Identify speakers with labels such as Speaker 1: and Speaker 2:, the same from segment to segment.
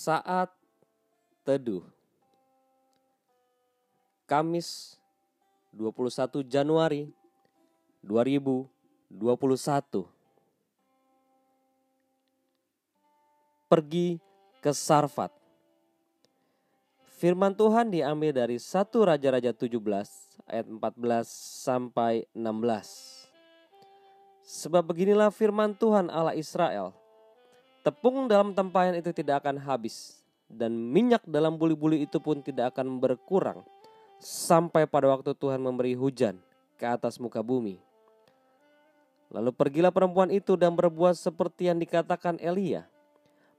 Speaker 1: Saat Teduh. Kamis 21 Januari 2021 Pergi ke Sarfat. Firman Tuhan diambil dari 1 Raja-Raja 17 ayat 14 sampai 16 Sebab beginilah firman Tuhan Allah Israel Tepung dalam tempayan itu tidak akan habis, dan minyak dalam buli-buli itu pun tidak akan berkurang, sampai pada waktu Tuhan memberi hujan ke atas muka bumi. Lalu pergilah perempuan itu dan berbuat seperti yang dikatakan Elia.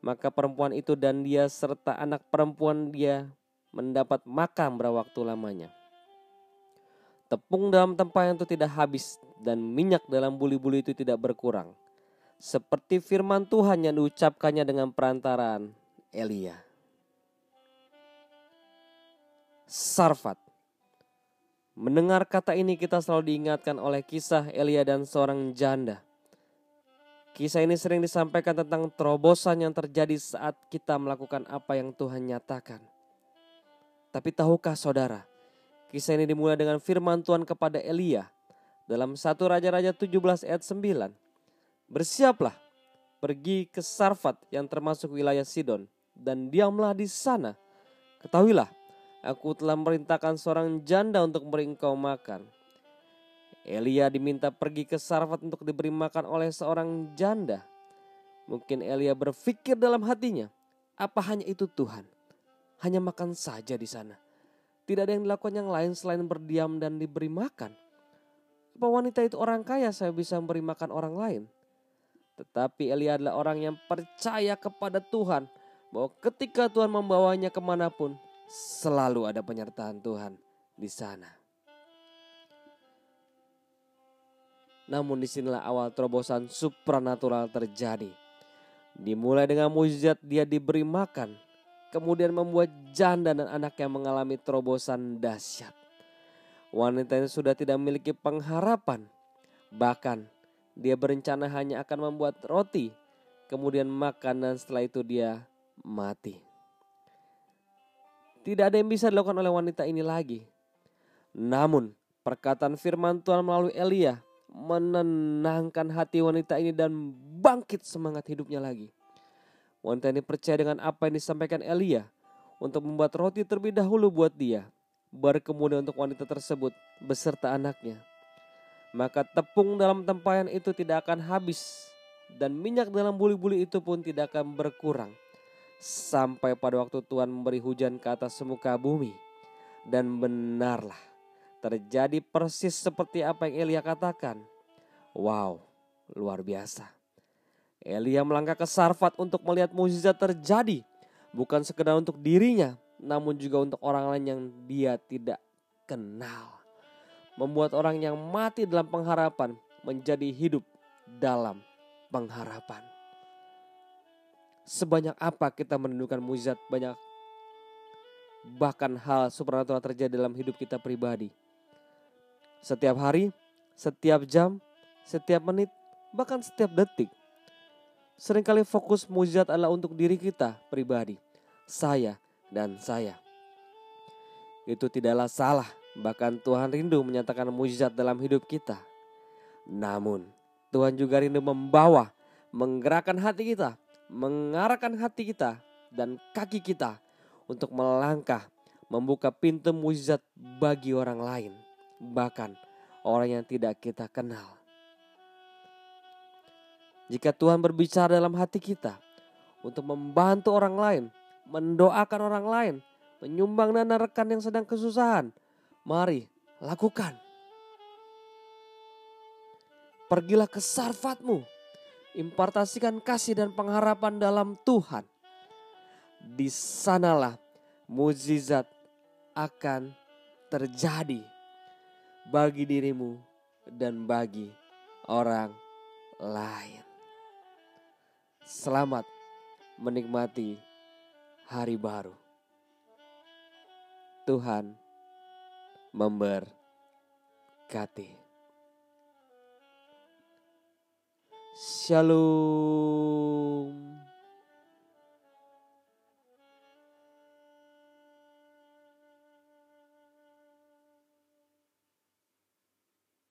Speaker 1: Maka perempuan itu dan dia serta anak perempuan dia mendapat makan berawaktu lamanya. Tepung dalam tempayan itu tidak habis dan minyak dalam buli-buli itu tidak berkurang seperti firman Tuhan yang diucapkannya dengan perantaraan Elia. Sarfat. Mendengar kata ini kita selalu diingatkan oleh kisah Elia dan seorang janda. Kisah ini sering disampaikan tentang terobosan yang terjadi saat kita melakukan apa yang Tuhan nyatakan. Tapi tahukah saudara, kisah ini dimulai dengan firman Tuhan kepada Elia dalam 1 Raja-Raja 17 ayat 9. Bersiaplah, pergi ke Sarfat yang termasuk wilayah Sidon, dan diamlah di sana. Ketahuilah, aku telah merintahkan seorang janda untuk memberi engkau makan. Elia diminta pergi ke Sarfat untuk diberi makan oleh seorang janda. Mungkin Elia berpikir dalam hatinya, apa hanya itu Tuhan? Hanya makan saja di sana. Tidak ada yang dilakukan yang lain selain berdiam dan diberi makan. Apa wanita itu orang kaya saya bisa memberi makan orang lain? Tetapi Elia adalah orang yang percaya kepada Tuhan. Bahwa ketika Tuhan membawanya ke mana pun, selalu ada penyertaan Tuhan di sana. Namun di sinilah awal terobosan supranatural terjadi. Dimulai dengan mujizat dia diberi makan. Kemudian membuat janda dan anak yang mengalami terobosan dahsyat. Wanita ini sudah tidak memiliki pengharapan. Bahkan dia berencana hanya akan membuat roti, kemudian makan dan setelah itu dia mati. Tidak ada yang bisa dilakukan oleh wanita ini lagi. Namun perkataan firman Tuhan melalui Elia menenangkan hati wanita ini dan bangkit semangat hidupnya lagi. Wanita ini percaya dengan apa yang disampaikan Elia untuk membuat roti terlebih dahulu buat dia. Baru kemudian untuk wanita tersebut beserta anaknya maka tepung dalam tempayan itu tidak akan habis dan minyak dalam buli-buli itu pun tidak akan berkurang sampai pada waktu Tuhan memberi hujan ke atas semuka bumi. Dan benarlah terjadi persis seperti apa yang Elia katakan. Wow, luar biasa. Elia melangkah ke Sarfat untuk melihat mukjizat terjadi. Bukan sekedar untuk dirinya, namun juga untuk orang lain yang dia tidak kenal membuat orang yang mati dalam pengharapan menjadi hidup dalam pengharapan. Sebanyak apa kita menundukkan mujizat banyak bahkan hal supernatural terjadi dalam hidup kita pribadi. Setiap hari, setiap jam, setiap menit, bahkan setiap detik. Seringkali fokus mujizat adalah untuk diri kita pribadi, saya dan saya. Itu tidaklah salah Bahkan Tuhan rindu menyatakan mujizat dalam hidup kita. Namun Tuhan juga rindu membawa, menggerakkan hati kita, mengarahkan hati kita dan kaki kita untuk melangkah, membuka pintu mujizat bagi orang lain, bahkan orang yang tidak kita kenal. Jika Tuhan berbicara dalam hati kita untuk membantu orang lain, mendoakan orang lain, menyumbang dana rekan yang sedang kesusahan, Mari lakukan. Pergilah ke sarfatmu. Impartasikan kasih dan pengharapan dalam Tuhan. Di sanalah mujizat akan terjadi bagi dirimu dan bagi orang lain. Selamat menikmati hari baru. Tuhan memberkati. Shalom.